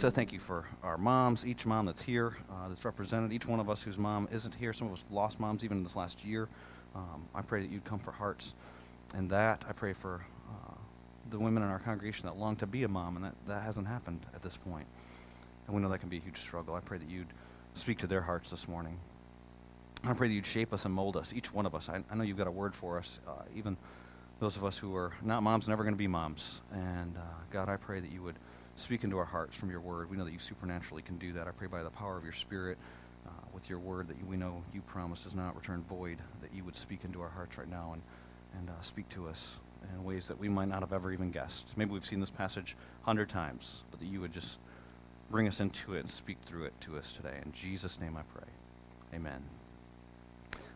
Lisa. Thank you for our moms, each mom that's here, uh, that's represented, each one of us whose mom isn't here. Some of us lost moms even in this last year. Um, I pray that you'd comfort hearts. And that, I pray for uh, the women in our congregation that long to be a mom, and that, that hasn't happened at this point. And we know that can be a huge struggle. I pray that you'd speak to their hearts this morning. I pray that you'd shape us and mold us, each one of us. I, I know you've got a word for us, uh, even those of us who are not moms, never going to be moms. And uh, God, I pray that you would speak into our hearts from your word. We know that you supernaturally can do that. I pray by the power of your spirit, uh, with your word that you, we know you promise does not return void, that you would speak into our hearts right now and, and uh, speak to us in ways that we might not have ever even guessed. Maybe we've seen this passage a hundred times, but that you would just bring us into it and speak through it to us today. In Jesus' name I pray. Amen.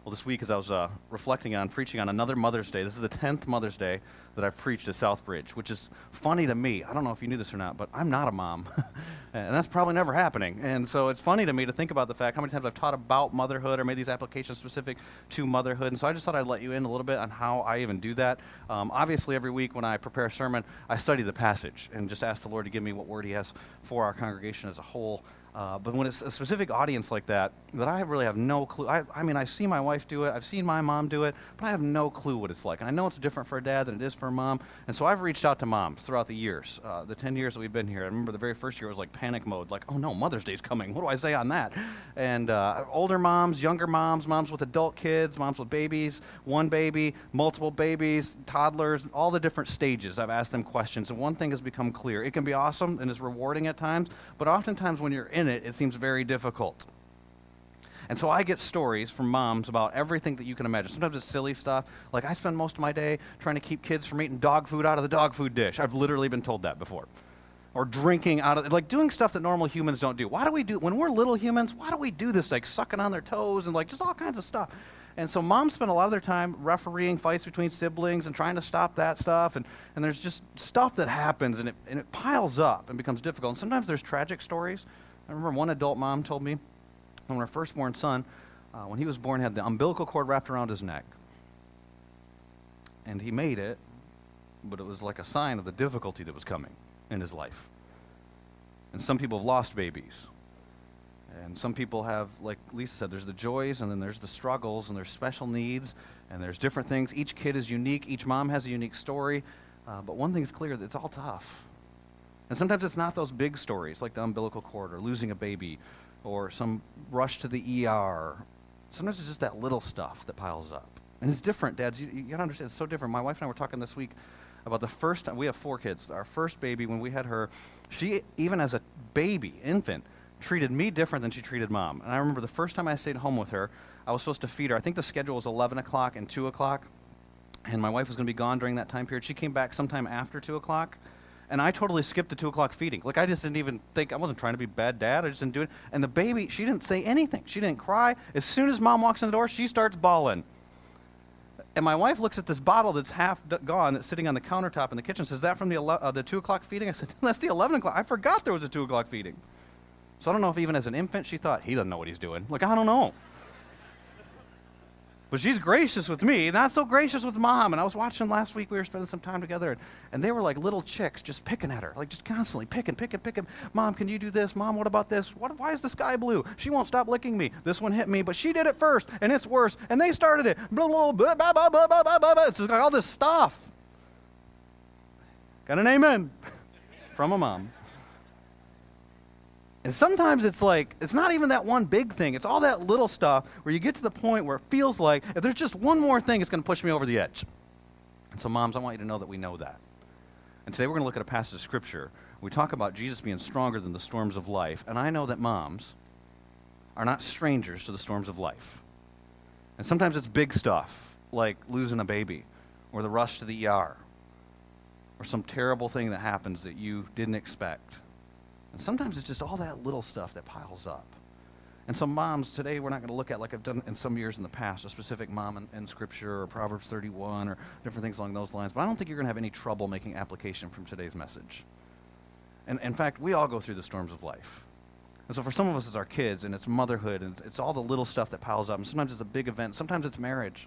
Well, this week, as I was uh, reflecting on preaching on another Mother's Day, this is the 10th Mother's Day that I've preached at Southbridge, which is funny to me. I don't know if you knew this or not, but I'm not a mom. and that's probably never happening. And so it's funny to me to think about the fact how many times I've taught about motherhood or made these applications specific to motherhood. And so I just thought I'd let you in a little bit on how I even do that. Um, obviously, every week when I prepare a sermon, I study the passage and just ask the Lord to give me what word He has for our congregation as a whole. Uh, but when it's a specific audience like that, that I really have no clue. I, I mean, I see my wife do it, I've seen my mom do it, but I have no clue what it's like. And I know it's different for a dad than it is for a mom. And so I've reached out to moms throughout the years, uh, the 10 years that we've been here. I remember the very first year was like panic mode, like, oh no, Mother's Day's coming. What do I say on that? And uh, older moms, younger moms, moms with adult kids, moms with babies, one baby, multiple babies, toddlers, all the different stages. I've asked them questions. And one thing has become clear it can be awesome and is rewarding at times, but oftentimes when you're in it, it seems very difficult. And so I get stories from moms about everything that you can imagine. Sometimes it's silly stuff. Like I spend most of my day trying to keep kids from eating dog food out of the dog food dish. I've literally been told that before. Or drinking out of like doing stuff that normal humans don't do. Why do we do when we're little humans, why do we do this? Like sucking on their toes and like just all kinds of stuff. And so moms spend a lot of their time refereeing fights between siblings and trying to stop that stuff. And, and there's just stuff that happens and it, and it piles up and becomes difficult. And sometimes there's tragic stories I remember one adult mom told me when her firstborn son, uh, when he was born, had the umbilical cord wrapped around his neck. And he made it, but it was like a sign of the difficulty that was coming in his life. And some people have lost babies. And some people have, like Lisa said, there's the joys, and then there's the struggles, and there's special needs, and there's different things. Each kid is unique. Each mom has a unique story. Uh, but one thing's clear that it's all tough. And sometimes it's not those big stories like the umbilical cord or losing a baby or some rush to the ER. Sometimes it's just that little stuff that piles up. And it's different, dads. You, you gotta understand, it's so different. My wife and I were talking this week about the first time, we have four kids. Our first baby, when we had her, she, even as a baby, infant, treated me different than she treated mom. And I remember the first time I stayed home with her, I was supposed to feed her. I think the schedule was 11 o'clock and 2 o'clock. And my wife was going to be gone during that time period. She came back sometime after 2 o'clock and I totally skipped the two o'clock feeding. Like I just didn't even think I wasn't trying to be bad dad. I just didn't do it. And the baby, she didn't say anything. She didn't cry. As soon as mom walks in the door, she starts bawling. And my wife looks at this bottle that's half gone that's sitting on the countertop in the kitchen. Says that from the ele- uh, the two o'clock feeding? I said that's the eleven o'clock. I forgot there was a two o'clock feeding. So I don't know if even as an infant she thought he doesn't know what he's doing. Like I don't know. But she's gracious with me, not so gracious with mom. And I was watching last week, we were spending some time together, and, and they were like little chicks just picking at her, like just constantly picking, picking, picking. Mom, can you do this? Mom, what about this? What, why is the sky blue? She won't stop licking me. This one hit me, but she did it first, and it's worse. And they started it. Blah, blah, blah, blah, blah, blah, blah, blah, blah. It's like all this stuff. Got an amen from a mom. And sometimes it's like, it's not even that one big thing. It's all that little stuff where you get to the point where it feels like if there's just one more thing, it's going to push me over the edge. And so, moms, I want you to know that we know that. And today we're going to look at a passage of Scripture. We talk about Jesus being stronger than the storms of life. And I know that moms are not strangers to the storms of life. And sometimes it's big stuff, like losing a baby, or the rush to the ER, or some terrible thing that happens that you didn't expect and sometimes it's just all that little stuff that piles up. And so, moms, today we're not going to look at, like I've done in some years in the past, a specific mom in, in, Scripture or Proverbs 31 or different things along those lines. But I don't think you're going to have any trouble making application from today's message. And in fact, we all go through the storms of life. And so, for some of us, it's our kids and it's motherhood and it's all the little stuff that piles up. And sometimes it's a big event, sometimes it's marriage.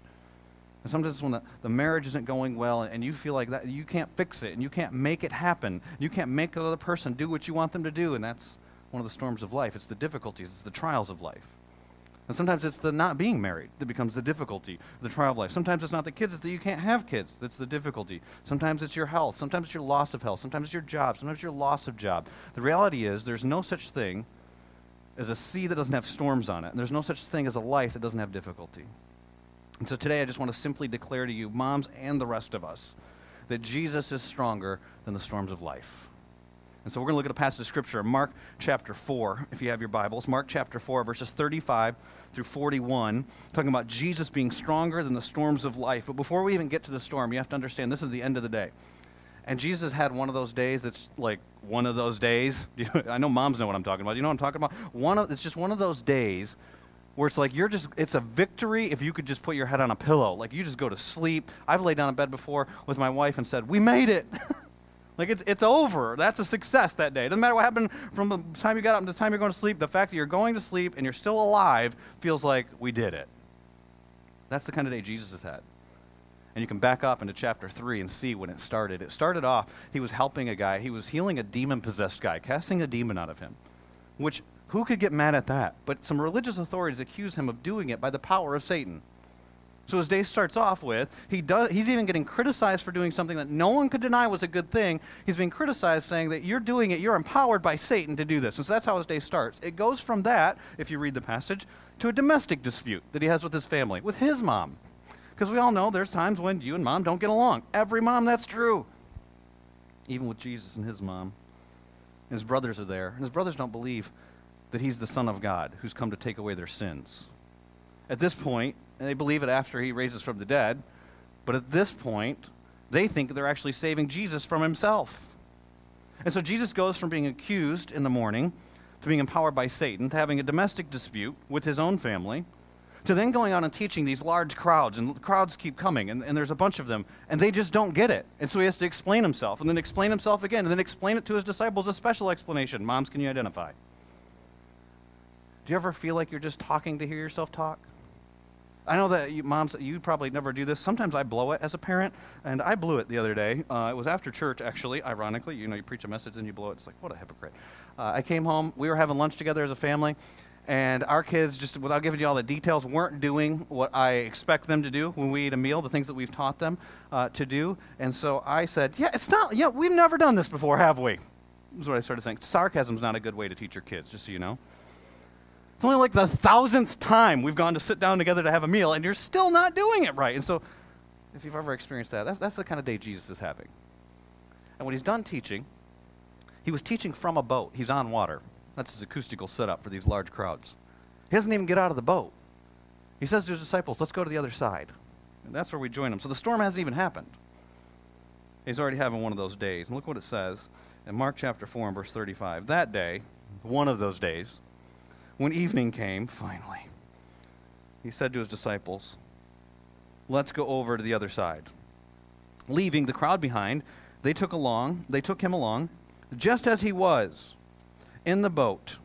And sometimes when the, the marriage isn't going well and you feel like that you can't fix it and you can't make it happen. You can't make the other person do what you want them to do. And that's one of the storms of life. It's the difficulties, it's the trials of life. And sometimes it's the not being married that becomes the difficulty, the trial of life. Sometimes it's not the kids, it's that you can't have kids that's the difficulty. Sometimes it's your health. Sometimes it's your loss of health. Sometimes it's your job. Sometimes it's your loss of job. The reality is there's no such thing as a sea that doesn't have storms on it. And there's no such thing as a life that doesn't have difficulty. And so today I just want to simply declare to you, moms and the rest of us, that Jesus is stronger than the storms of life. And so we're going to look at a passage of Scripture, Mark chapter 4, if you have your Bibles. Mark chapter 4, verses 35 through 41, talking about Jesus being stronger than the storms of life. But before we even get to the storm, you have to understand this is the end of the day. And Jesus had one of those days that's like one of those days. I know moms know what I'm talking about. You know what I'm talking about? One of, it's just one of those days where it's like you're just it's a victory if you could just put your head on a pillow like you just go to sleep i've laid down in bed before with my wife and said we made it Like it's, it's over. That's a success that day. Doesn't matter what happened from the time you got up to the time you're going to sleep. The fact that you're going to sleep and you're still alive feels like we did it. That's the kind of day Jesus has had. And you can back up into chapter 3 and see when it started. It started off, he was helping a guy, he was healing a demon possessed guy, casting a demon out of him. Which, who could get mad at that? But some religious authorities accuse him of doing it by the power of Satan. So his day starts off with he does he's even getting criticized for doing something that no one could deny was a good thing. He's being criticized saying that you're doing it, you're empowered by Satan to do this. And so that's how his day starts. It goes from that, if you read the passage, to a domestic dispute that he has with his family, with his mom. Because we all know there's times when you and mom don't get along. Every mom, that's true. Even with Jesus and his mom. And his brothers are there. And his brothers don't believe that he's the Son of God who's come to take away their sins. At this point, and they believe it after he raises from the dead. But at this point, they think they're actually saving Jesus from himself. And so Jesus goes from being accused in the morning to being empowered by Satan, to having a domestic dispute with his own family, to then going out and teaching these large crowds, and crowds keep coming, and, and there's a bunch of them, and they just don't get it. And so he has to explain himself, and then explain himself again, and then explain it to his disciples, a special explanation. Moms, can you identify? Do you ever feel like you're just talking to hear yourself talk? I know that you, moms, you probably never do this. Sometimes I blow it as a parent, and I blew it the other day. Uh, it was after church, actually, ironically. You know, you preach a message and you blow it. It's like, what a hypocrite. Uh, I came home. We were having lunch together as a family, and our kids, just without giving you all the details, weren't doing what I expect them to do when we eat a meal, the things that we've taught them uh, to do. And so I said, yeah, it's not, yeah, we've never done this before, have we? Is what I started saying. Sarcasm's not a good way to teach your kids, just so you know. It's only like the thousandth time we've gone to sit down together to have a meal, and you're still not doing it right. And so, if you've ever experienced that, that's, that's the kind of day Jesus is having. And when he's done teaching, he was teaching from a boat. He's on water. That's his acoustical setup for these large crowds. He doesn't even get out of the boat. He says to his disciples, Let's go to the other side. And that's where we join him. So the storm hasn't even happened. He's already having one of those days. And look what it says in Mark chapter 4 and verse 35. That day, one of those days, when evening came, finally, he said to his disciples, Let's go over to the other side. Leaving the crowd behind, they took along, they took him along, just as he was, in the boat.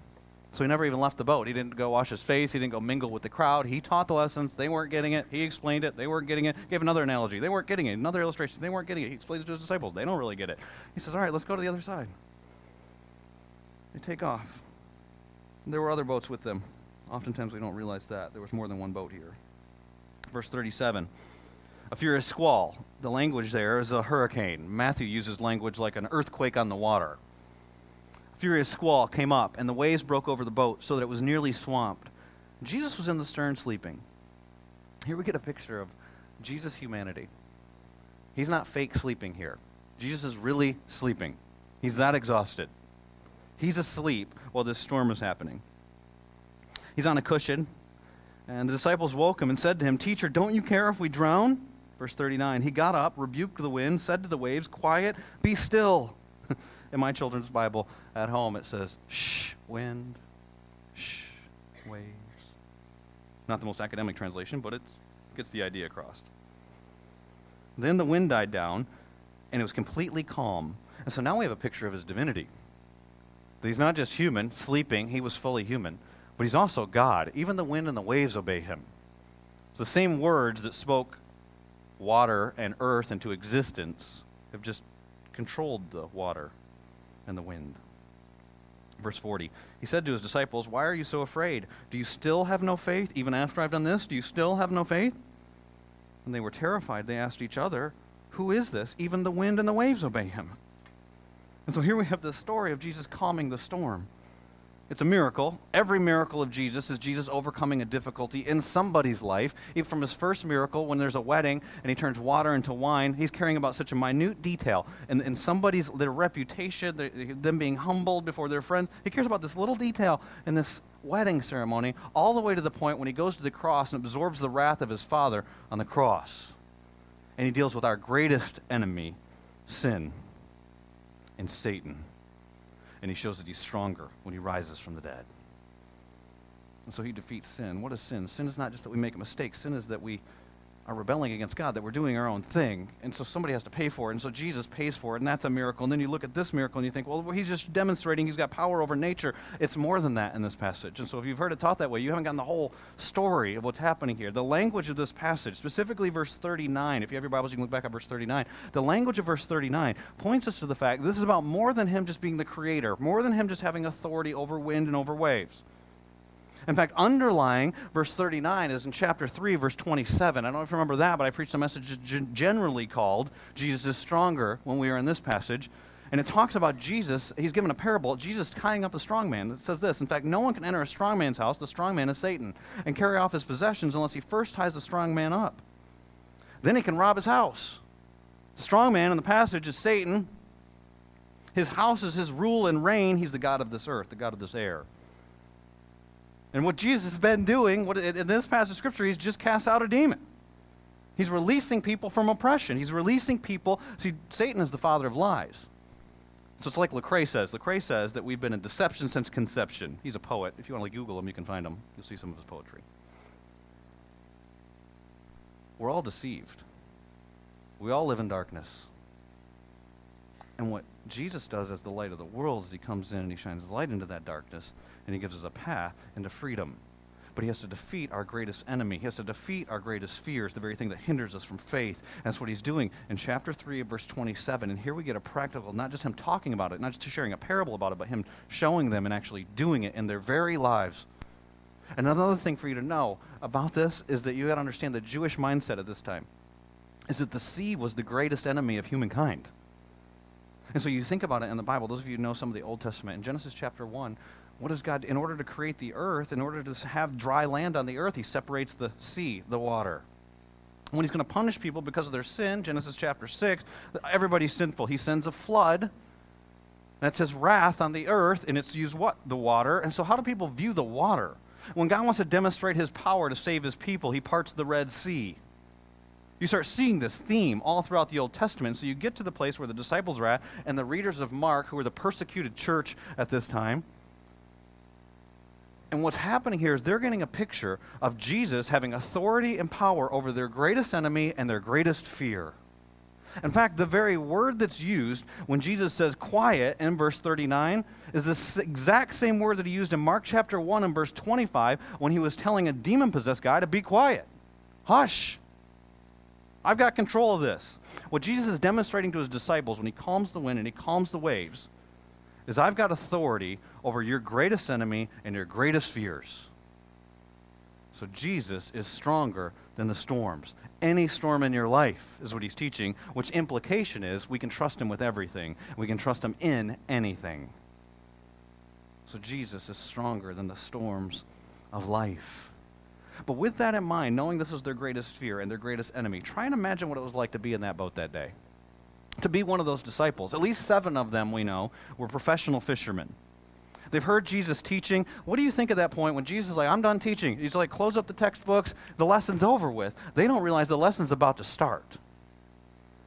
So he never even left the boat. He didn't go wash his face. He didn't go mingle with the crowd. He taught the lessons. They weren't getting it. He explained it. They weren't getting it. Gave another analogy. They weren't getting it. Another illustration. They weren't getting it. He explained it to his disciples. They don't really get it. He says, All right, let's go to the other side. They take off. There were other boats with them. Oftentimes we don't realize that. There was more than one boat here. Verse 37 A furious squall. The language there is a hurricane. Matthew uses language like an earthquake on the water. A furious squall came up, and the waves broke over the boat so that it was nearly swamped. Jesus was in the stern sleeping. Here we get a picture of Jesus' humanity. He's not fake sleeping here. Jesus is really sleeping. He's that exhausted. He's asleep while this storm is happening. He's on a cushion, and the disciples woke him and said to him, Teacher, don't you care if we drown? Verse 39 He got up, rebuked the wind, said to the waves, Quiet, be still. In my children's Bible at home, it says, Shh, wind, shh, waves. Not the most academic translation, but it gets the idea across. Then the wind died down, and it was completely calm. And so now we have a picture of his divinity that he's not just human, sleeping, he was fully human, but he's also God. Even the wind and the waves obey him. It's the same words that spoke water and earth into existence have just controlled the water and the wind. Verse 40. He said to his disciples, Why are you so afraid? Do you still have no faith? Even after I've done this, do you still have no faith? And they were terrified. They asked each other, Who is this? Even the wind and the waves obey him. And so here we have this story of Jesus calming the storm. It's a miracle. Every miracle of Jesus is Jesus overcoming a difficulty in somebody's life. Even from his first miracle, when there's a wedding and he turns water into wine, he's caring about such a minute detail. And, and somebody's their reputation, their, them being humbled before their friends. He cares about this little detail in this wedding ceremony, all the way to the point when he goes to the cross and absorbs the wrath of his Father on the cross. And he deals with our greatest enemy, sin and Satan and he shows that he's stronger when he rises from the dead. And so he defeats sin. What is sin? Sin is not just that we make a mistake, sin is that we are rebelling against God, that we're doing our own thing. And so somebody has to pay for it. And so Jesus pays for it, and that's a miracle. And then you look at this miracle and you think, well, he's just demonstrating he's got power over nature. It's more than that in this passage. And so if you've heard it taught that way, you haven't gotten the whole story of what's happening here. The language of this passage, specifically verse 39, if you have your Bibles, you can look back at verse 39. The language of verse 39 points us to the fact this is about more than him just being the creator, more than him just having authority over wind and over waves. In fact, underlying verse 39 is in chapter 3, verse 27. I don't know if you remember that, but I preached a message generally called Jesus is Stronger when we are in this passage. And it talks about Jesus. He's given a parable. Jesus tying up a strong man. It says this In fact, no one can enter a strong man's house, the strong man is Satan, and carry off his possessions unless he first ties the strong man up. Then he can rob his house. The strong man in the passage is Satan. His house is his rule and reign. He's the God of this earth, the God of this air. And what Jesus has been doing, what, in this passage of Scripture, he's just cast out a demon. He's releasing people from oppression. He's releasing people. See, Satan is the father of lies. So it's like Lecrae says. Lecrae says that we've been in deception since conception. He's a poet. If you want to Google him, you can find him. You'll see some of his poetry. We're all deceived. We all live in darkness. And what Jesus does as the light of the world is he comes in and he shines light into that darkness and he gives us a path into freedom. But he has to defeat our greatest enemy. He has to defeat our greatest fears, the very thing that hinders us from faith. And that's what he's doing in chapter 3 verse 27. And here we get a practical, not just him talking about it, not just sharing a parable about it, but him showing them and actually doing it in their very lives. And another thing for you to know about this is that you got to understand the Jewish mindset at this time is that the sea was the greatest enemy of humankind. And so you think about it in the Bible, those of you know some of the Old Testament, in Genesis chapter 1, what does God, in order to create the earth, in order to have dry land on the earth, he separates the sea, the water. When he's going to punish people because of their sin, Genesis chapter 6, everybody's sinful. He sends a flood. That's his wrath on the earth, and it's used what? The water. And so, how do people view the water? When God wants to demonstrate his power to save his people, he parts the Red Sea. You start seeing this theme all throughout the Old Testament. So you get to the place where the disciples are at, and the readers of Mark, who are the persecuted church at this time, and what's happening here is they're getting a picture of Jesus having authority and power over their greatest enemy and their greatest fear. In fact, the very word that's used when Jesus says quiet in verse 39 is the exact same word that he used in Mark chapter 1 and verse 25 when he was telling a demon possessed guy to be quiet. Hush. I've got control of this. What Jesus is demonstrating to his disciples when he calms the wind and he calms the waves is I've got authority over your greatest enemy and your greatest fears. So Jesus is stronger than the storms. Any storm in your life is what he's teaching, which implication is we can trust him with everything. We can trust him in anything. So Jesus is stronger than the storms of life. But with that in mind, knowing this is their greatest fear and their greatest enemy, try and imagine what it was like to be in that boat that day. To be one of those disciples. At least seven of them, we know, were professional fishermen. They've heard Jesus teaching. What do you think at that point when Jesus is like, I'm done teaching? He's like, close up the textbooks, the lesson's over with. They don't realize the lesson's about to start.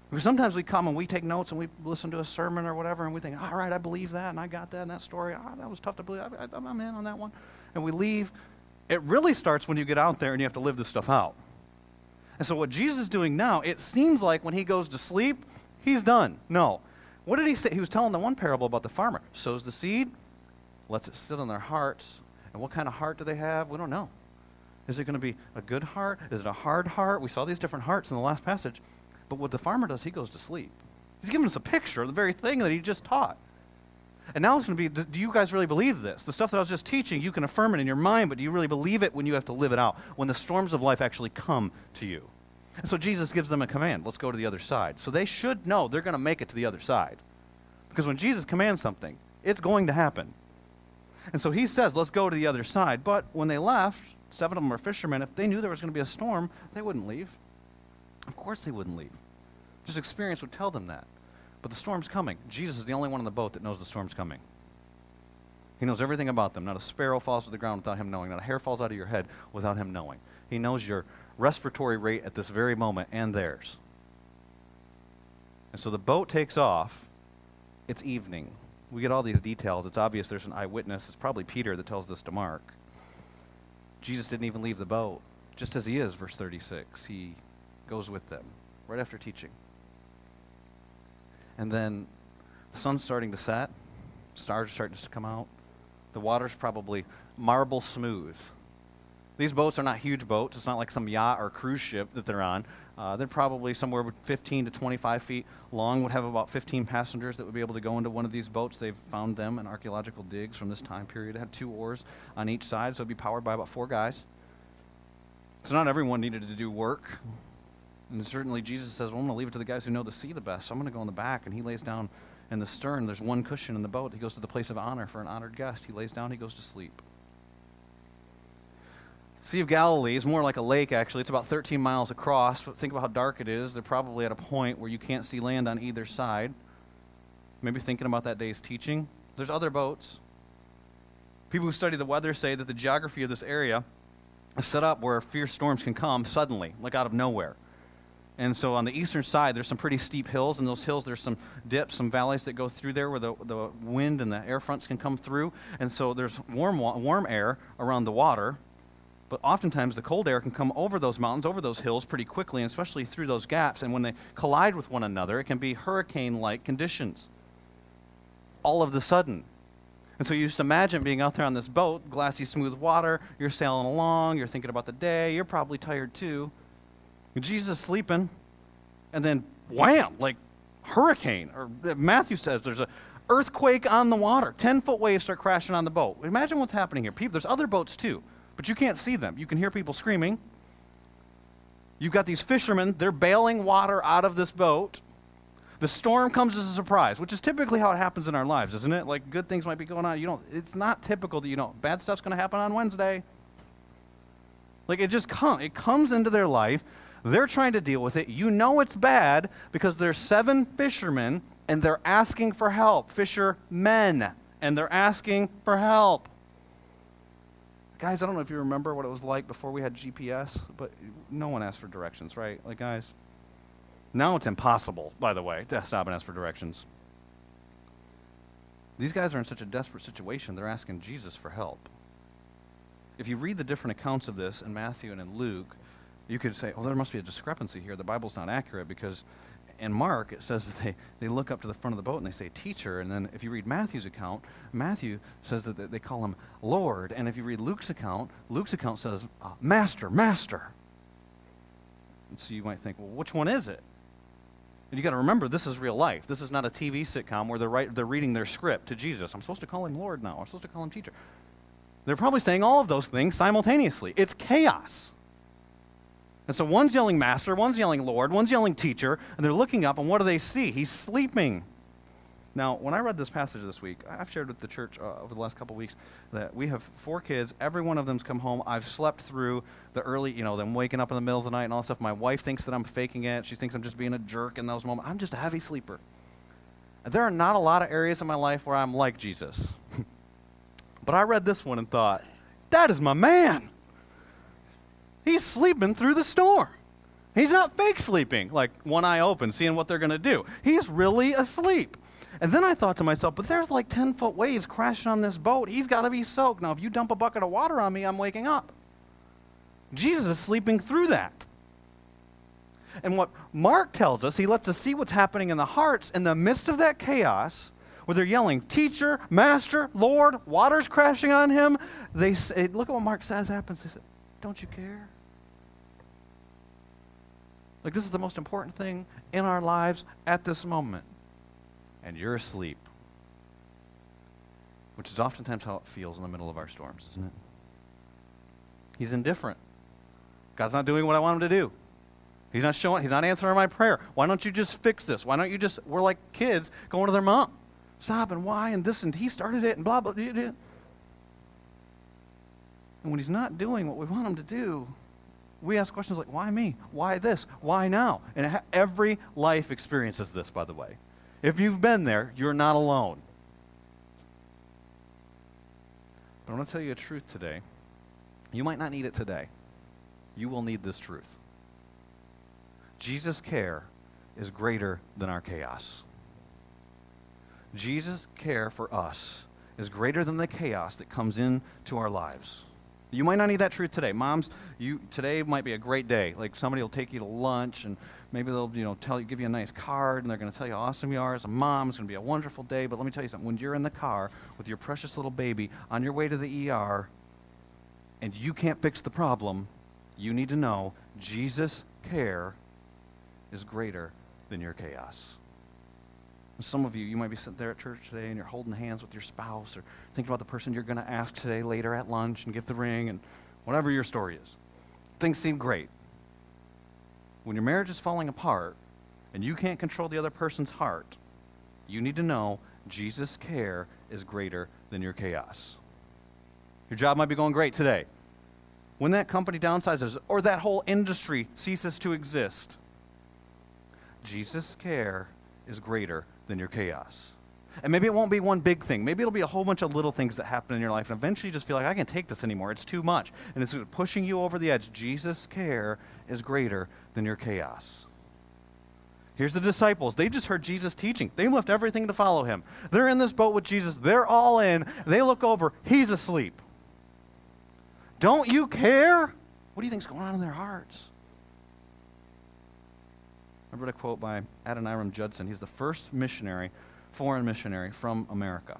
Because sometimes we come and we take notes and we listen to a sermon or whatever and we think, all right, I believe that and I got that and that story. Oh, that was tough to believe. I, I'm in on that one. And we leave it really starts when you get out there and you have to live this stuff out. And so, what Jesus is doing now, it seems like when he goes to sleep, he's done. No. What did he say? He was telling the one parable about the farmer sows the seed, lets it sit on their hearts. And what kind of heart do they have? We don't know. Is it going to be a good heart? Is it a hard heart? We saw these different hearts in the last passage. But what the farmer does, he goes to sleep. He's giving us a picture of the very thing that he just taught. And now it's going to be do you guys really believe this? The stuff that I was just teaching, you can affirm it in your mind, but do you really believe it when you have to live it out? When the storms of life actually come to you? And so Jesus gives them a command let's go to the other side. So they should know they're going to make it to the other side. Because when Jesus commands something, it's going to happen. And so he says, let's go to the other side. But when they left, seven of them are fishermen. If they knew there was going to be a storm, they wouldn't leave. Of course they wouldn't leave. Just experience would tell them that. But the storm's coming. Jesus is the only one on the boat that knows the storm's coming. He knows everything about them. Not a sparrow falls to the ground without him knowing. Not a hair falls out of your head without him knowing. He knows your respiratory rate at this very moment and theirs. And so the boat takes off. It's evening. We get all these details. It's obvious there's an eyewitness. It's probably Peter that tells this to Mark. Jesus didn't even leave the boat. Just as he is, verse 36, he goes with them right after teaching. And then the sun's starting to set, stars are starting to come out. The water's probably marble smooth. These boats are not huge boats. It's not like some yacht or cruise ship that they're on. Uh, they're probably somewhere 15 to 25 feet long, would have about 15 passengers that would be able to go into one of these boats. They've found them in archaeological digs from this time period. It had two oars on each side, so it'd be powered by about four guys. So not everyone needed to do work. And certainly Jesus says, well, I'm going to leave it to the guys who know the sea the best. So I'm going to go in the back. And he lays down in the stern. There's one cushion in the boat. He goes to the place of honor for an honored guest. He lays down, he goes to sleep. Sea of Galilee is more like a lake, actually. It's about 13 miles across. Think about how dark it is. They're probably at a point where you can't see land on either side. Maybe thinking about that day's teaching. There's other boats. People who study the weather say that the geography of this area is set up where fierce storms can come suddenly, like out of nowhere. And so on the eastern side, there's some pretty steep hills. and those hills, there's some dips, some valleys that go through there where the, the wind and the air fronts can come through. And so there's warm, warm air around the water. But oftentimes the cold air can come over those mountains, over those hills pretty quickly, and especially through those gaps. And when they collide with one another, it can be hurricane like conditions all of the sudden. And so you just imagine being out there on this boat, glassy, smooth water, you're sailing along, you're thinking about the day, you're probably tired too. Jesus sleeping, and then wham, like hurricane. Or uh, Matthew says there's a earthquake on the water. Ten foot waves start crashing on the boat. Imagine what's happening here. People, there's other boats too but you can't see them. You can hear people screaming. You've got these fishermen, they're bailing water out of this boat. The storm comes as a surprise, which is typically how it happens in our lives, isn't it? Like good things might be going on. You don't it's not typical that you know bad stuff's going to happen on Wednesday. Like it just comes it comes into their life. They're trying to deal with it. You know it's bad because there's seven fishermen and they're asking for help. Fishermen and they're asking for help. Guys, I don't know if you remember what it was like before we had GPS, but no one asked for directions, right? Like, guys, now it's impossible, by the way, to stop and ask for directions. These guys are in such a desperate situation, they're asking Jesus for help. If you read the different accounts of this in Matthew and in Luke, you could say, oh, there must be a discrepancy here. The Bible's not accurate because in Mark, it says that they, they look up to the front of the boat and they say, Teacher. And then if you read Matthew's account, Matthew says that they call him Lord. And if you read Luke's account, Luke's account says, uh, Master, Master. And so you might think, well, which one is it? And you got to remember, this is real life. This is not a TV sitcom where they're, write, they're reading their script to Jesus. I'm supposed to call him Lord now. I'm supposed to call him teacher. They're probably saying all of those things simultaneously. It's chaos. And so one's yelling master, one's yelling Lord, one's yelling teacher, and they're looking up, and what do they see? He's sleeping. Now, when I read this passage this week, I've shared with the church uh, over the last couple of weeks that we have four kids. Every one of them's come home. I've slept through the early, you know, them waking up in the middle of the night and all stuff. My wife thinks that I'm faking it. She thinks I'm just being a jerk in those moments. I'm just a heavy sleeper. There are not a lot of areas in my life where I'm like Jesus. but I read this one and thought, that is my man. He's sleeping through the storm. He's not fake sleeping, like one eye open, seeing what they're going to do. He's really asleep. And then I thought to myself, but there's like 10 foot waves crashing on this boat. He's got to be soaked. Now, if you dump a bucket of water on me, I'm waking up. Jesus is sleeping through that. And what Mark tells us, he lets us see what's happening in the hearts in the midst of that chaos, where they're yelling, Teacher, Master, Lord, water's crashing on him. They say, look at what Mark says happens. He said, Don't you care? Like, this is the most important thing in our lives at this moment. And you're asleep. Which is oftentimes how it feels in the middle of our storms, isn't it? He's indifferent. God's not doing what I want him to do. He's not showing, he's not answering my prayer. Why don't you just fix this? Why don't you just, we're like kids going to their mom. Stop and why and this and he started it and blah, blah, blah. And when he's not doing what we want him to do, we ask questions like, why me? Why this? Why now? And every life experiences this, by the way. If you've been there, you're not alone. But I'm going to tell you a truth today. You might not need it today. You will need this truth. Jesus' care is greater than our chaos. Jesus' care for us is greater than the chaos that comes into our lives. You might not need that truth today. Moms, you today might be a great day. Like somebody will take you to lunch and maybe they'll, you know, tell you give you a nice card and they're going to tell you how awesome you are as a mom. It's going to be a wonderful day, but let me tell you something. When you're in the car with your precious little baby on your way to the ER and you can't fix the problem, you need to know Jesus' care is greater than your chaos. And some of you, you might be sitting there at church today and you're holding hands with your spouse or thinking about the person you're going to ask today later at lunch and give the ring and whatever your story is. Things seem great. When your marriage is falling apart and you can't control the other person's heart, you need to know Jesus' care is greater than your chaos. Your job might be going great today. When that company downsizes or that whole industry ceases to exist, Jesus' care is greater than your chaos. And maybe it won't be one big thing. Maybe it'll be a whole bunch of little things that happen in your life. And eventually you just feel like, I can't take this anymore. It's too much. And it's pushing you over the edge. Jesus' care is greater than your chaos. Here's the disciples. They just heard Jesus teaching. They left everything to follow him. They're in this boat with Jesus. They're all in. They look over. He's asleep. Don't you care? What do you think's going on in their hearts? I read a quote by Adoniram Judson. He's the first missionary, foreign missionary from America,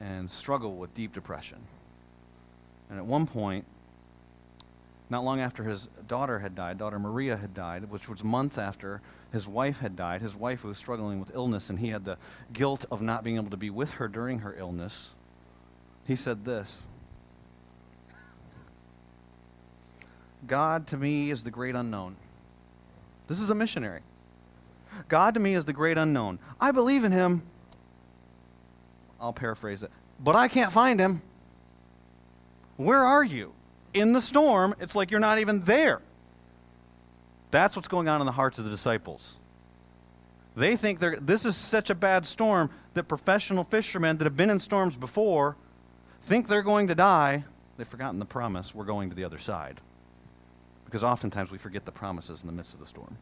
and struggled with deep depression. And at one point, not long after his daughter had died, daughter Maria had died, which was months after his wife had died. His wife was struggling with illness, and he had the guilt of not being able to be with her during her illness. He said this God to me is the great unknown. This is a missionary. God to me is the great unknown. I believe in him. I'll paraphrase it. But I can't find him. Where are you? In the storm, it's like you're not even there. That's what's going on in the hearts of the disciples. They think this is such a bad storm that professional fishermen that have been in storms before think they're going to die. They've forgotten the promise we're going to the other side because oftentimes we forget the promises in the midst of the storm.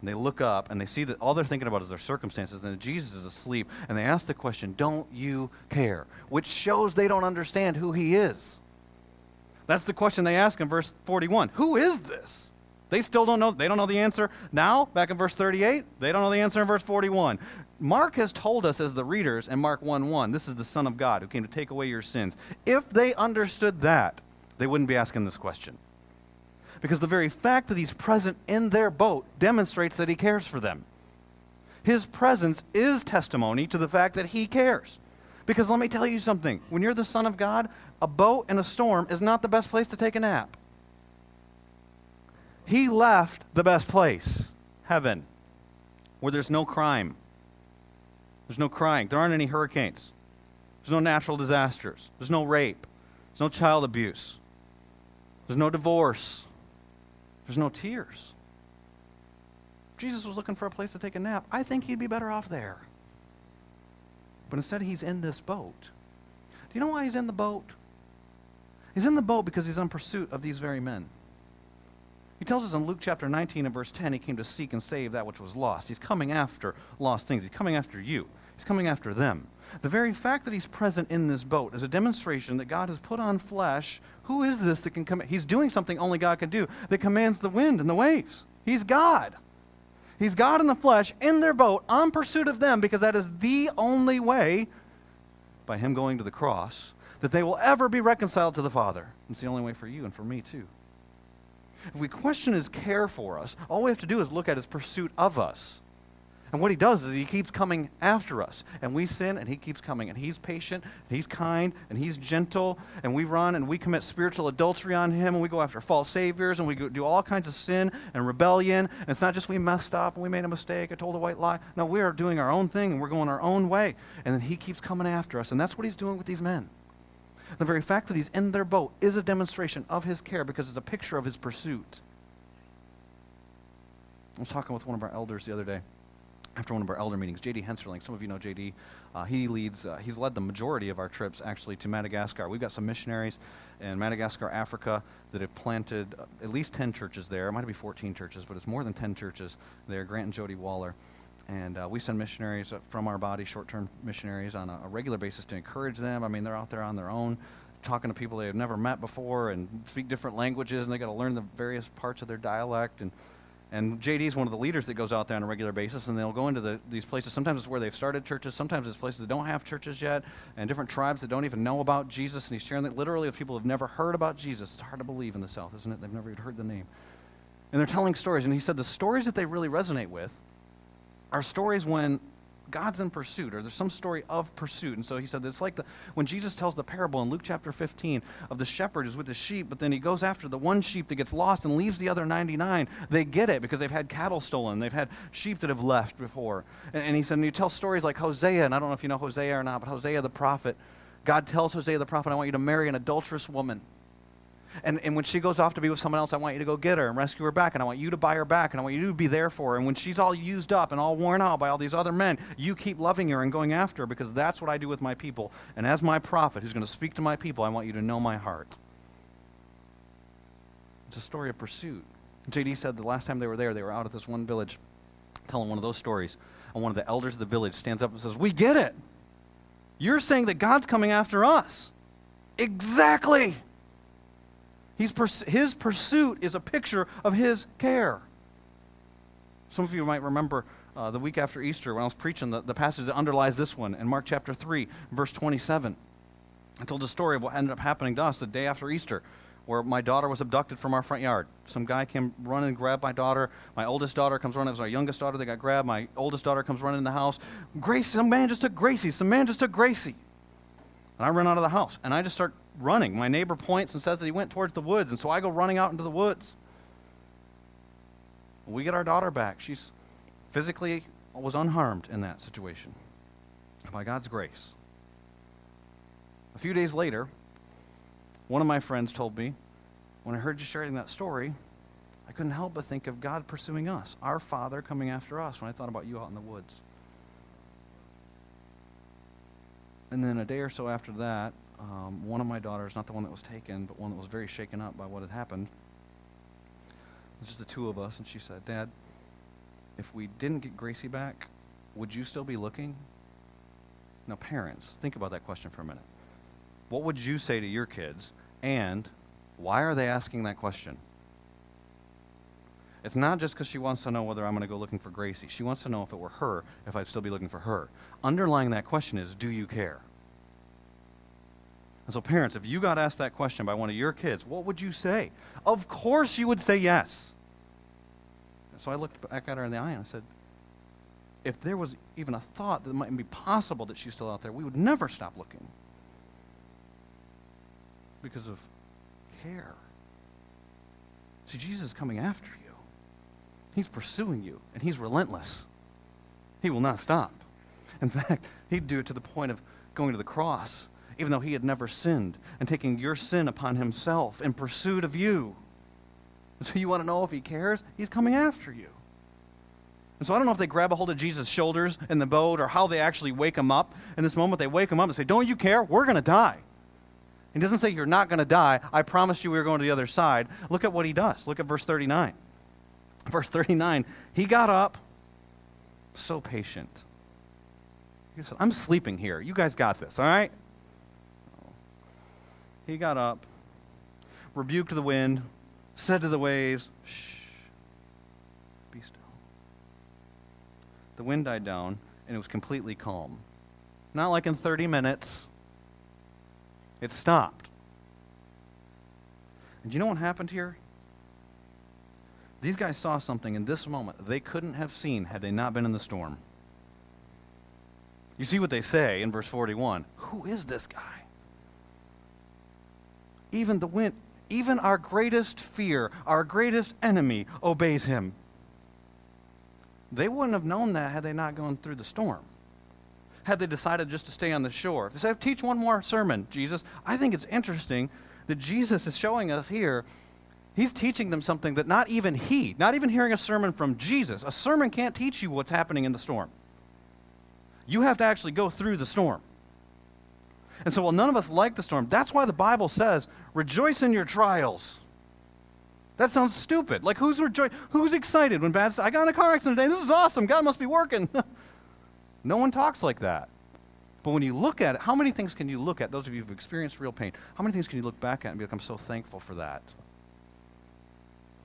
And they look up and they see that all they're thinking about is their circumstances, and Jesus is asleep, and they ask the question, Don't you care? Which shows they don't understand who he is. That's the question they ask in verse 41. Who is this? They still don't know. They don't know the answer now, back in verse 38. They don't know the answer in verse 41. Mark has told us as the readers in Mark 1 1, this is the Son of God who came to take away your sins. If they understood that, they wouldn't be asking this question because the very fact that he's present in their boat demonstrates that he cares for them. His presence is testimony to the fact that he cares. Because let me tell you something when you're the Son of God, a boat in a storm is not the best place to take a nap. He left the best place, heaven, where there's no crime. There's no crying. There aren't any hurricanes. There's no natural disasters. There's no rape. There's no child abuse. There's no divorce. There's no tears. Jesus was looking for a place to take a nap. I think he'd be better off there. But instead, he's in this boat. Do you know why he's in the boat? He's in the boat because he's in pursuit of these very men. He tells us in Luke chapter 19 and verse 10 he came to seek and save that which was lost. He's coming after lost things. He's coming after you. He's coming after them. The very fact that he's present in this boat is a demonstration that God has put on flesh. Who is this that can come? He's doing something only God can do that commands the wind and the waves. He's God. He's God in the flesh in their boat on pursuit of them because that is the only way, by him going to the cross, that they will ever be reconciled to the Father. It's the only way for you and for me, too. If we question his care for us, all we have to do is look at his pursuit of us. And what he does is he keeps coming after us. And we sin, and he keeps coming. And he's patient, and he's kind, and he's gentle. And we run and we commit spiritual adultery on him, and we go after false saviors, and we do all kinds of sin and rebellion. And it's not just we messed up and we made a mistake, I told a white lie. No, we are doing our own thing, and we're going our own way. And then he keeps coming after us. And that's what he's doing with these men. The very fact that he's in their boat is a demonstration of his care because it's a picture of his pursuit. I was talking with one of our elders the other day after one of our elder meetings, J.D. Henserling. Some of you know J.D. Uh, he leads. Uh, he's led the majority of our trips actually to Madagascar. We've got some missionaries in Madagascar, Africa, that have planted uh, at least 10 churches there. It might be 14 churches, but it's more than 10 churches there. Grant and Jody Waller. And uh, we send missionaries from our body, short-term missionaries, on a, a regular basis to encourage them. I mean, they're out there on their own, talking to people they have never met before, and speak different languages, and they got to learn the various parts of their dialect and and JD is one of the leaders that goes out there on a regular basis, and they'll go into the, these places. Sometimes it's where they've started churches, sometimes it's places that don't have churches yet, and different tribes that don't even know about Jesus. And he's sharing that literally with people who have never heard about Jesus. It's hard to believe in the South, isn't it? They've never even heard the name. And they're telling stories. And he said the stories that they really resonate with are stories when God's in pursuit, or there's some story of pursuit. And so he said it's like the, when Jesus tells the parable in Luke chapter 15 of the shepherd is with the sheep, but then he goes after the one sheep that gets lost and leaves the other 99. They get it because they've had cattle stolen. They've had sheep that have left before. And, and he said, and you tell stories like Hosea, and I don't know if you know Hosea or not, but Hosea the prophet, God tells Hosea the prophet, I want you to marry an adulterous woman. And, and when she goes off to be with someone else, I want you to go get her and rescue her back. And I want you to buy her back. And I want you to be there for her. And when she's all used up and all worn out by all these other men, you keep loving her and going after her because that's what I do with my people. And as my prophet who's going to speak to my people, I want you to know my heart. It's a story of pursuit. JD said the last time they were there, they were out at this one village telling one of those stories. And one of the elders of the village stands up and says, We get it. You're saying that God's coming after us. Exactly. He's pers- his pursuit is a picture of his care. Some of you might remember uh, the week after Easter when I was preaching the, the passage that underlies this one in Mark chapter 3, verse 27. I told the story of what ended up happening to us the day after Easter, where my daughter was abducted from our front yard. Some guy came running and grabbed my daughter. My oldest daughter comes running. It was our youngest daughter that got grabbed. My oldest daughter comes running in the house. Gracie, some man just took Gracie. Some man just took Gracie. And I run out of the house, and I just start running. My neighbor points and says that he went towards the woods, and so I go running out into the woods. We get our daughter back. She's physically was unharmed in that situation by God's grace. A few days later, one of my friends told me, when I heard you sharing that story, I couldn't help but think of God pursuing us, our Father coming after us when I thought about you out in the woods. And then a day or so after that, um, one of my daughters, not the one that was taken, but one that was very shaken up by what had happened, it was just the two of us, and she said, Dad, if we didn't get Gracie back, would you still be looking? Now, parents, think about that question for a minute. What would you say to your kids? And why are they asking that question? It's not just because she wants to know whether I'm going to go looking for Gracie. She wants to know if it were her, if I'd still be looking for her. Underlying that question is, do you care? And so, parents, if you got asked that question by one of your kids, what would you say? Of course you would say yes. And so I looked back at her in the eye and I said, if there was even a thought that it might be possible that she's still out there, we would never stop looking. Because of care. See, Jesus is coming after you. He's pursuing you, and he's relentless. He will not stop. In fact, he'd do it to the point of going to the cross even though he had never sinned, and taking your sin upon himself in pursuit of you. So you want to know if he cares? He's coming after you. And so I don't know if they grab a hold of Jesus' shoulders in the boat or how they actually wake him up. In this moment, they wake him up and say, Don't you care? We're going to die. He doesn't say, You're not going to die. I promised you we were going to the other side. Look at what he does. Look at verse 39. Verse 39 He got up, so patient. He said, I'm sleeping here. You guys got this, all right? He got up, rebuked the wind, said to the waves, Shh, be still. The wind died down, and it was completely calm. Not like in 30 minutes, It stopped. And you know what happened here? These guys saw something in this moment they couldn't have seen had they not been in the storm. You see what they say in verse 41 Who is this guy? Even the wind, even our greatest fear, our greatest enemy, obeys him. They wouldn't have known that had they not gone through the storm. Had they decided just to stay on the shore. They Teach one more sermon, Jesus, I think it's interesting that Jesus is showing us here He's teaching them something that not even he, not even hearing a sermon from Jesus, a sermon can't teach you what's happening in the storm. You have to actually go through the storm. And so, while none of us like the storm, that's why the Bible says, rejoice in your trials. That sounds stupid. Like, who's, rejo- who's excited when bad stuff? I got in a car accident today. This is awesome. God must be working. no one talks like that. But when you look at it, how many things can you look at? Those of you who've experienced real pain, how many things can you look back at and be like, I'm so thankful for that?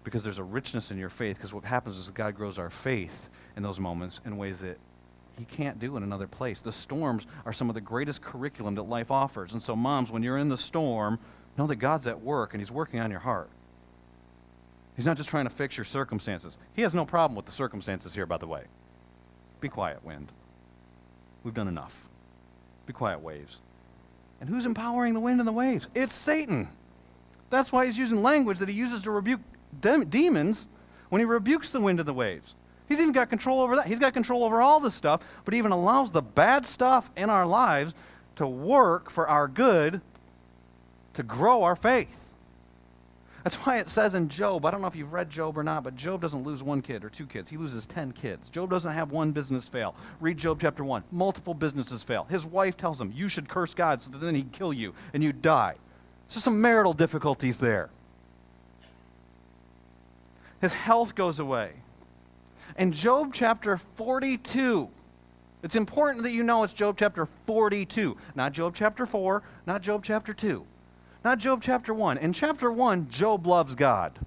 because there's a richness in your faith. Because what happens is God grows our faith in those moments in ways that He can't do in another place. The storms are some of the greatest curriculum that life offers. And so, moms, when you're in the storm, know that God's at work and He's working on your heart. He's not just trying to fix your circumstances. He has no problem with the circumstances here, by the way. Be quiet, wind. We've done enough. Be quiet, waves. And who's empowering the wind and the waves? It's Satan. That's why he's using language that he uses to rebuke demons when he rebukes the wind and the waves. He's even got control over that. He's got control over all this stuff, but even allows the bad stuff in our lives to work for our good to grow our faith. That's why it says in Job, I don't know if you've read Job or not, but Job doesn't lose one kid or two kids. He loses 10 kids. Job doesn't have one business fail. Read Job chapter 1. Multiple businesses fail. His wife tells him, You should curse God so that then he'd kill you and you die. So some marital difficulties there his health goes away. In Job chapter 42, it's important that you know it's Job chapter 42, not Job chapter 4, not Job chapter 2, not Job chapter 1. In chapter 1, Job loves God.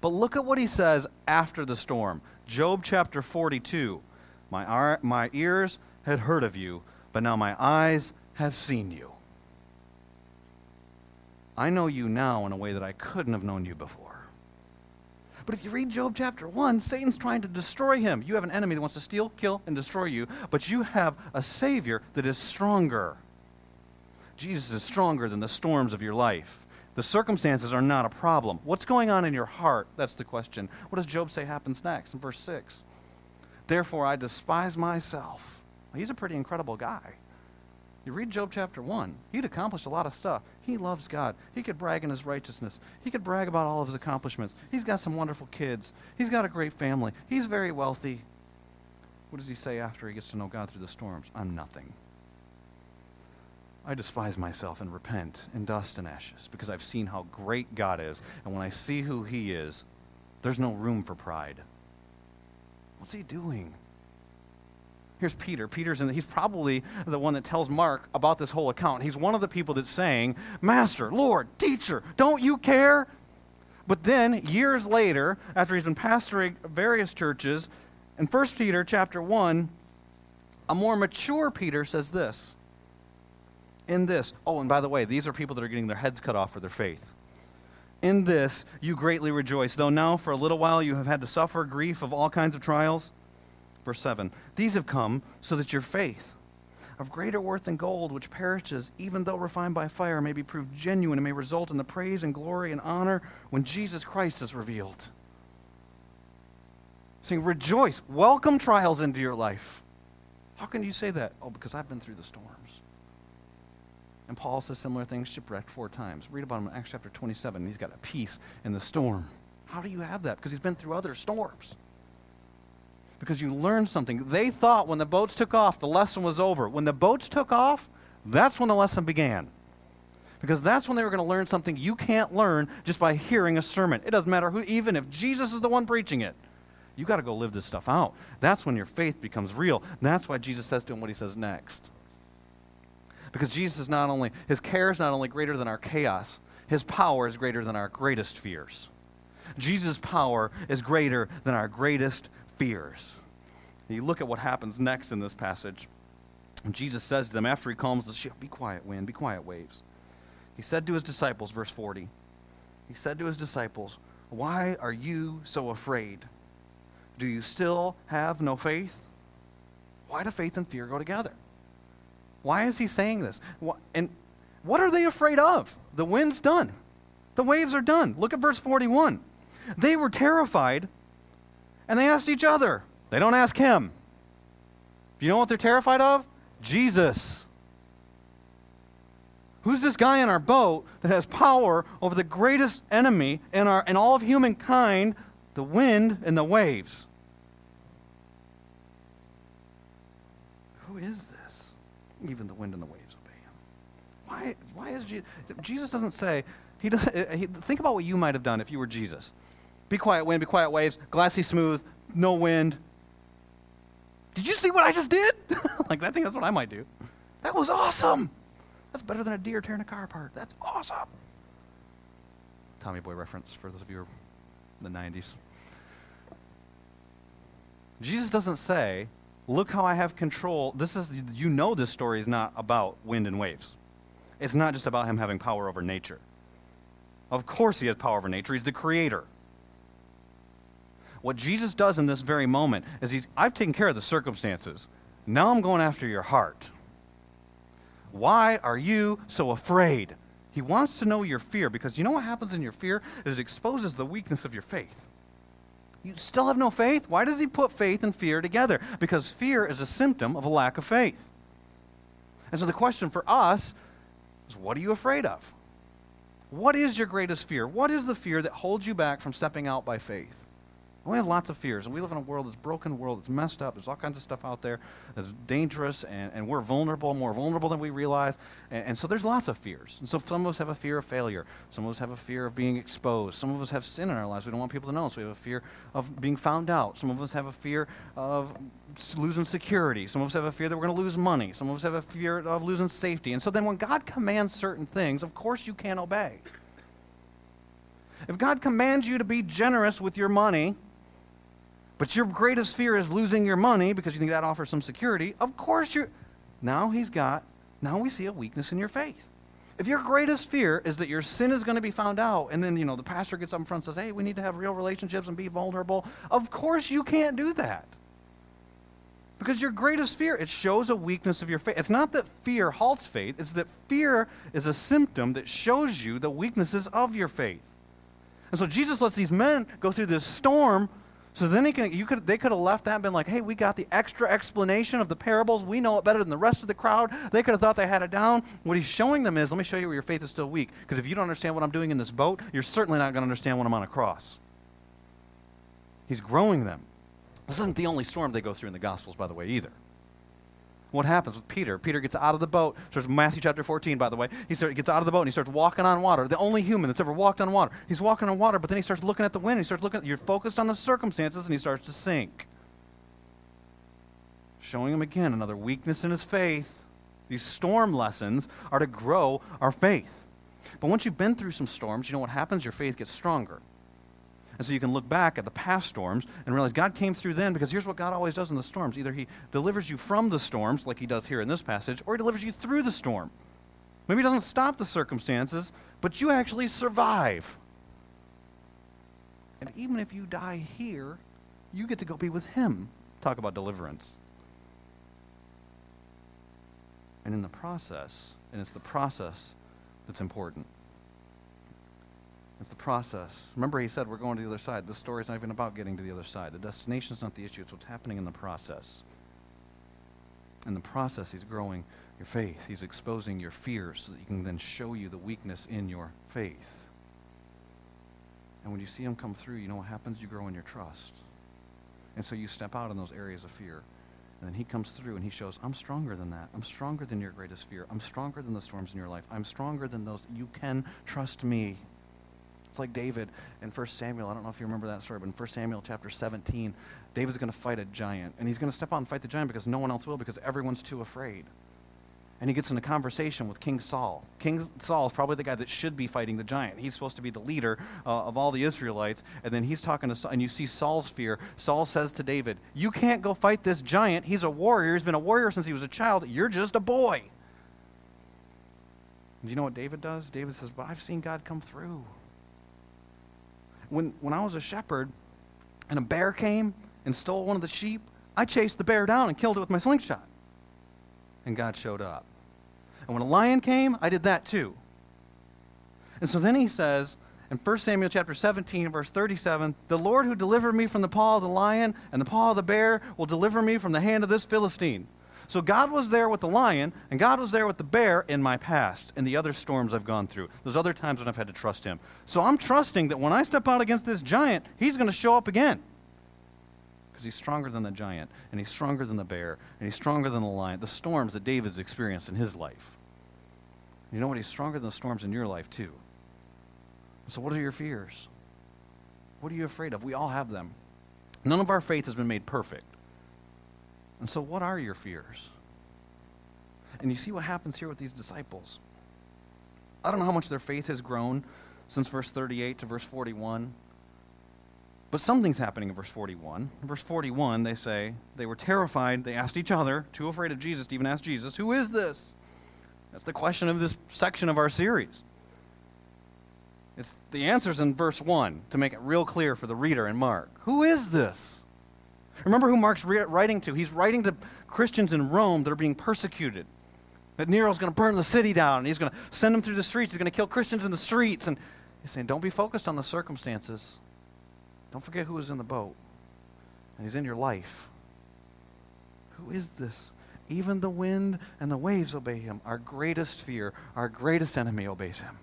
But look at what he says after the storm. Job chapter 42 My, my ears had heard of you, but now my eyes have seen you. I know you now in a way that I couldn't have known you before. But if you read Job chapter 1, Satan's trying to destroy him. You have an enemy that wants to steal, kill, and destroy you, but you have a Savior that is stronger. Jesus is stronger than the storms of your life. The circumstances are not a problem. What's going on in your heart? That's the question. What does Job say happens next in verse 6? Therefore, I despise myself. He's a pretty incredible guy. You read Job chapter 1, he'd accomplished a lot of stuff. He loves God. He could brag in his righteousness. He could brag about all of his accomplishments. He's got some wonderful kids. He's got a great family. He's very wealthy. What does he say after he gets to know God through the storms? I'm nothing. I despise myself and repent in dust and ashes because I've seen how great God is. And when I see who he is, there's no room for pride. What's he doing? Here's Peter. Peter's in, the, he's probably the one that tells Mark about this whole account. He's one of the people that's saying, Master, Lord, teacher, don't you care? But then, years later, after he's been pastoring various churches, in 1 Peter chapter 1, a more mature Peter says this. In this, oh, and by the way, these are people that are getting their heads cut off for their faith. In this you greatly rejoice, though now for a little while you have had to suffer grief of all kinds of trials Verse 7 These have come so that your faith, of greater worth than gold, which perishes, even though refined by fire, may be proved genuine and may result in the praise and glory and honor when Jesus Christ is revealed. Saying, rejoice, welcome trials into your life. How can you say that? Oh, because I've been through the storms. And Paul says similar things, shipwrecked four times. Read about him in Acts chapter 27. He's got a peace in the storm. How do you have that? Because he's been through other storms because you learned something. They thought when the boats took off, the lesson was over. When the boats took off, that's when the lesson began. Because that's when they were going to learn something you can't learn just by hearing a sermon. It doesn't matter who, even if Jesus is the one preaching it. You got to go live this stuff out. That's when your faith becomes real. That's why Jesus says to him what he says next. Because Jesus is not only, his care is not only greater than our chaos, his power is greater than our greatest fears. Jesus' power is greater than our greatest fears. You look at what happens next in this passage. Jesus says to them after he calms the ship, Be quiet, wind, be quiet, waves. He said to his disciples, verse 40, He said to his disciples, Why are you so afraid? Do you still have no faith? Why do faith and fear go together? Why is he saying this? And what are they afraid of? The wind's done. The waves are done. Look at verse 41. They were terrified and they asked each other. They don't ask him. Do you know what they're terrified of? Jesus. Who's this guy in our boat that has power over the greatest enemy in, our, in all of humankind, the wind and the waves? Who is this? Even the wind and the waves obey him. Why, why is Jesus? Jesus doesn't say, he does, he, think about what you might have done if you were Jesus. Be quiet, wind, be quiet, waves, glassy smooth, no wind. Did you see what I just did? like, I think that's what I might do. That was awesome. That's better than a deer tearing a car apart. That's awesome. Tommy Boy reference for those of you in the 90s. Jesus doesn't say, Look how I have control. This is, you know, this story is not about wind and waves. It's not just about him having power over nature. Of course, he has power over nature. He's the creator. What Jesus does in this very moment is he's, I've taken care of the circumstances. Now I'm going after your heart. Why are you so afraid? He wants to know your fear because you know what happens in your fear is it exposes the weakness of your faith. You still have no faith? Why does he put faith and fear together? Because fear is a symptom of a lack of faith. And so the question for us is what are you afraid of? What is your greatest fear? What is the fear that holds you back from stepping out by faith? We have lots of fears, and we live in a world that's broken world, it's messed up. There's all kinds of stuff out there that's dangerous, and, and we're vulnerable, more vulnerable than we realize. And, and, so there's lots of fears. And so some of us have a fear of failure. Some of us have a fear of being exposed. Some of us have sin in our lives we don't want people to know, so we have a fear of being found out. Some of us have a fear of losing security. Some of us have a fear that we're going to lose money. Some of us have a fear of losing safety. And so then when God commands certain things, of course you can't obey. If God commands you to be generous with your money, but your greatest fear is losing your money because you think that offers some security. Of course you're. Now he's got, now we see a weakness in your faith. If your greatest fear is that your sin is going to be found out, and then, you know, the pastor gets up in front and says, hey, we need to have real relationships and be vulnerable, of course you can't do that. Because your greatest fear, it shows a weakness of your faith. It's not that fear halts faith, it's that fear is a symptom that shows you the weaknesses of your faith. And so Jesus lets these men go through this storm so then he can, you could, they could have left that and been like, hey, we got the extra explanation of the parables. We know it better than the rest of the crowd. They could have thought they had it down. What he's showing them is, let me show you where your faith is still weak. Because if you don't understand what I'm doing in this boat, you're certainly not going to understand when I'm on a cross. He's growing them. This isn't the only storm they go through in the Gospels, by the way, either. What happens with Peter? Peter gets out of the boat. Starts Matthew chapter 14, by the way. He gets out of the boat and he starts walking on water. The only human that's ever walked on water. He's walking on water, but then he starts looking at the wind. He starts looking. You're focused on the circumstances, and he starts to sink. Showing him again another weakness in his faith. These storm lessons are to grow our faith. But once you've been through some storms, you know what happens? Your faith gets stronger. And so you can look back at the past storms and realize God came through then because here's what God always does in the storms. Either he delivers you from the storms, like he does here in this passage, or he delivers you through the storm. Maybe he doesn't stop the circumstances, but you actually survive. And even if you die here, you get to go be with him. Talk about deliverance. And in the process, and it's the process that's important. It's the process. Remember, he said we're going to the other side. This story is not even about getting to the other side. The destination is not the issue, it's what's happening in the process. In the process, he's growing your faith, he's exposing your fears so that he can then show you the weakness in your faith. And when you see him come through, you know what happens? You grow in your trust. And so you step out in those areas of fear. And then he comes through and he shows, I'm stronger than that. I'm stronger than your greatest fear. I'm stronger than the storms in your life. I'm stronger than those. You can trust me. It's like David in 1 Samuel. I don't know if you remember that story, but in 1 Samuel chapter 17, David's going to fight a giant. And he's going to step out and fight the giant because no one else will, because everyone's too afraid. and he gets in a conversation with King Saul. King Saul is probably the guy that should be fighting the giant. He's supposed to be the leader uh, of all the Israelites. And then he's talking to Saul, and you see Saul's fear. Saul says to David, You can't go fight this giant. He's a warrior. He's been a warrior since he was a child. You're just a boy. Do you know what David does? David says, But I've seen God come through. When, when I was a shepherd and a bear came and stole one of the sheep, I chased the bear down and killed it with my slingshot. And God showed up. And when a lion came, I did that too. And so then he says in 1 Samuel chapter 17, verse 37, The Lord who delivered me from the paw of the lion and the paw of the bear will deliver me from the hand of this Philistine. So God was there with the lion, and God was there with the bear in my past, in the other storms I've gone through. Those other times when I've had to trust Him. So I'm trusting that when I step out against this giant, He's going to show up again. Because He's stronger than the giant, and He's stronger than the bear, and He's stronger than the lion. The storms that David's experienced in his life. You know what? He's stronger than the storms in your life, too. So, what are your fears? What are you afraid of? We all have them. None of our faith has been made perfect. And so, what are your fears? And you see what happens here with these disciples. I don't know how much their faith has grown since verse 38 to verse 41. But something's happening in verse 41. In verse 41, they say, they were terrified. They asked each other, too afraid of Jesus to even ask Jesus, Who is this? That's the question of this section of our series. It's the answer's in verse 1 to make it real clear for the reader in Mark. Who is this? Remember who Mark's re- writing to. He's writing to Christians in Rome that are being persecuted. That Nero's going to burn the city down and he's going to send them through the streets. He's going to kill Christians in the streets. And he's saying, don't be focused on the circumstances. Don't forget who is in the boat. And he's in your life. Who is this? Even the wind and the waves obey him. Our greatest fear, our greatest enemy obeys him.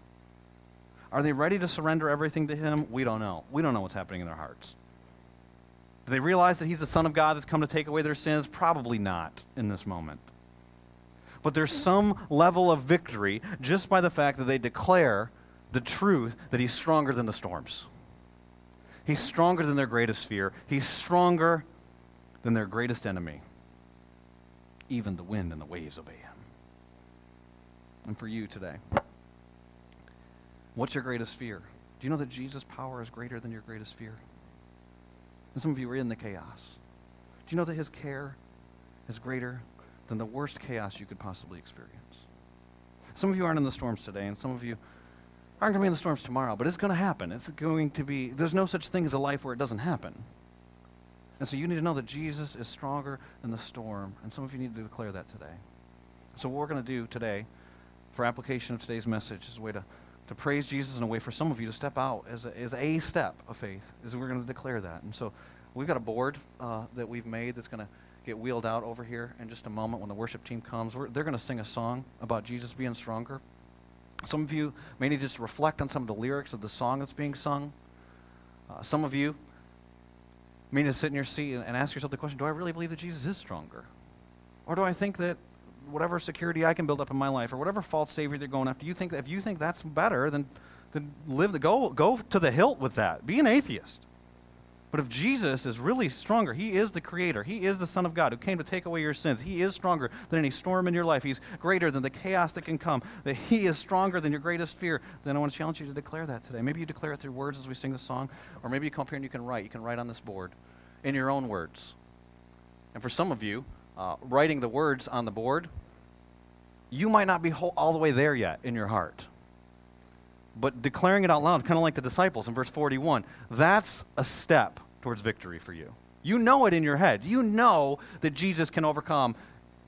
Are they ready to surrender everything to him? We don't know. We don't know what's happening in their hearts. Do they realize that he's the Son of God that's come to take away their sins? Probably not in this moment. But there's some level of victory just by the fact that they declare the truth that he's stronger than the storms. He's stronger than their greatest fear. He's stronger than their greatest enemy. Even the wind and the waves obey him. And for you today, what's your greatest fear? Do you know that Jesus' power is greater than your greatest fear? And some of you are in the chaos. Do you know that his care is greater than the worst chaos you could possibly experience? Some of you aren't in the storms today, and some of you aren't going to be in the storms tomorrow, but it's going to happen. It's going to be, there's no such thing as a life where it doesn't happen. And so you need to know that Jesus is stronger than the storm, and some of you need to declare that today. So what we're going to do today, for application of today's message, is a way to, to praise Jesus in a way for some of you to step out as a, as a step of faith, is we're going to declare that. And so we've got a board uh, that we've made that's going to get wheeled out over here in just a moment when the worship team comes. We're, they're going to sing a song about Jesus being stronger. Some of you may need to just reflect on some of the lyrics of the song that's being sung. Uh, some of you may need to sit in your seat and, and ask yourself the question Do I really believe that Jesus is stronger? Or do I think that whatever security I can build up in my life or whatever false savior they're going after, you think that if you think that's better, then, then live the go go to the hilt with that. Be an atheist. But if Jesus is really stronger, He is the Creator, He is the Son of God who came to take away your sins, He is stronger than any storm in your life, He's greater than the chaos that can come, that He is stronger than your greatest fear, then I want to challenge you to declare that today. Maybe you declare it through words as we sing the song, or maybe you come up here and you can write. You can write on this board in your own words. And for some of you, uh, writing the words on the board, you might not be whole, all the way there yet in your heart but declaring it out loud, kind of like the disciples in verse 41, that's a step towards victory for you. You know it in your head. You know that Jesus can overcome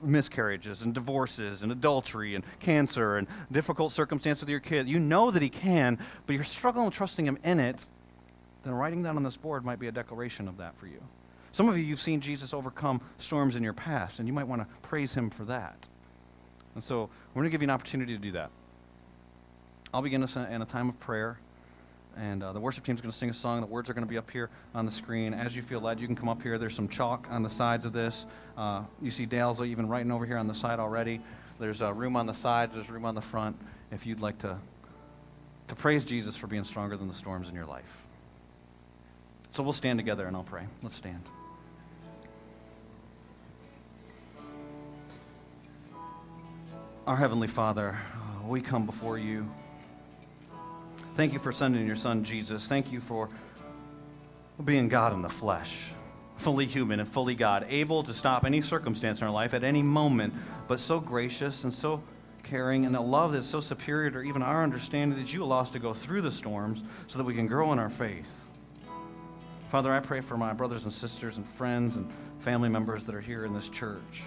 miscarriages and divorces and adultery and cancer and difficult circumstances with your kid. You know that he can, but you're struggling trusting him in it. Then writing that on this board might be a declaration of that for you. Some of you, you've seen Jesus overcome storms in your past, and you might want to praise him for that. And so we're going to give you an opportunity to do that. I'll begin us in a time of prayer. And uh, the worship team is going to sing a song. The words are going to be up here on the screen. As you feel led, you can come up here. There's some chalk on the sides of this. Uh, you see Dale's even writing over here on the side already. There's uh, room on the sides. There's room on the front if you'd like to, to praise Jesus for being stronger than the storms in your life. So we'll stand together and I'll pray. Let's stand. Our Heavenly Father, we come before you. Thank you for sending your Son, Jesus. Thank you for being God in the flesh, fully human and fully God, able to stop any circumstance in our life at any moment, but so gracious and so caring and a love that's so superior to even our understanding that you allow us to go through the storms so that we can grow in our faith. Father, I pray for my brothers and sisters and friends and family members that are here in this church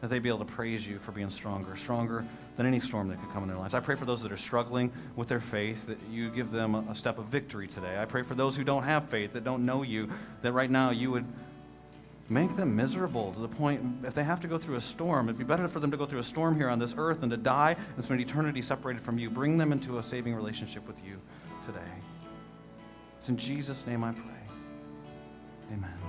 that they'd be able to praise you for being stronger, stronger than any storm that could come in their lives. I pray for those that are struggling with their faith, that you give them a, step of victory today. I pray for those who don't have faith, that don't know you, that right now you would make them miserable to the point if they have to go through a storm, it'd be better for them to go through a storm here on this earth than to die and spend eternity separated from you. Bring them into a saving relationship with you today. It's in Jesus' name I pray. Amen.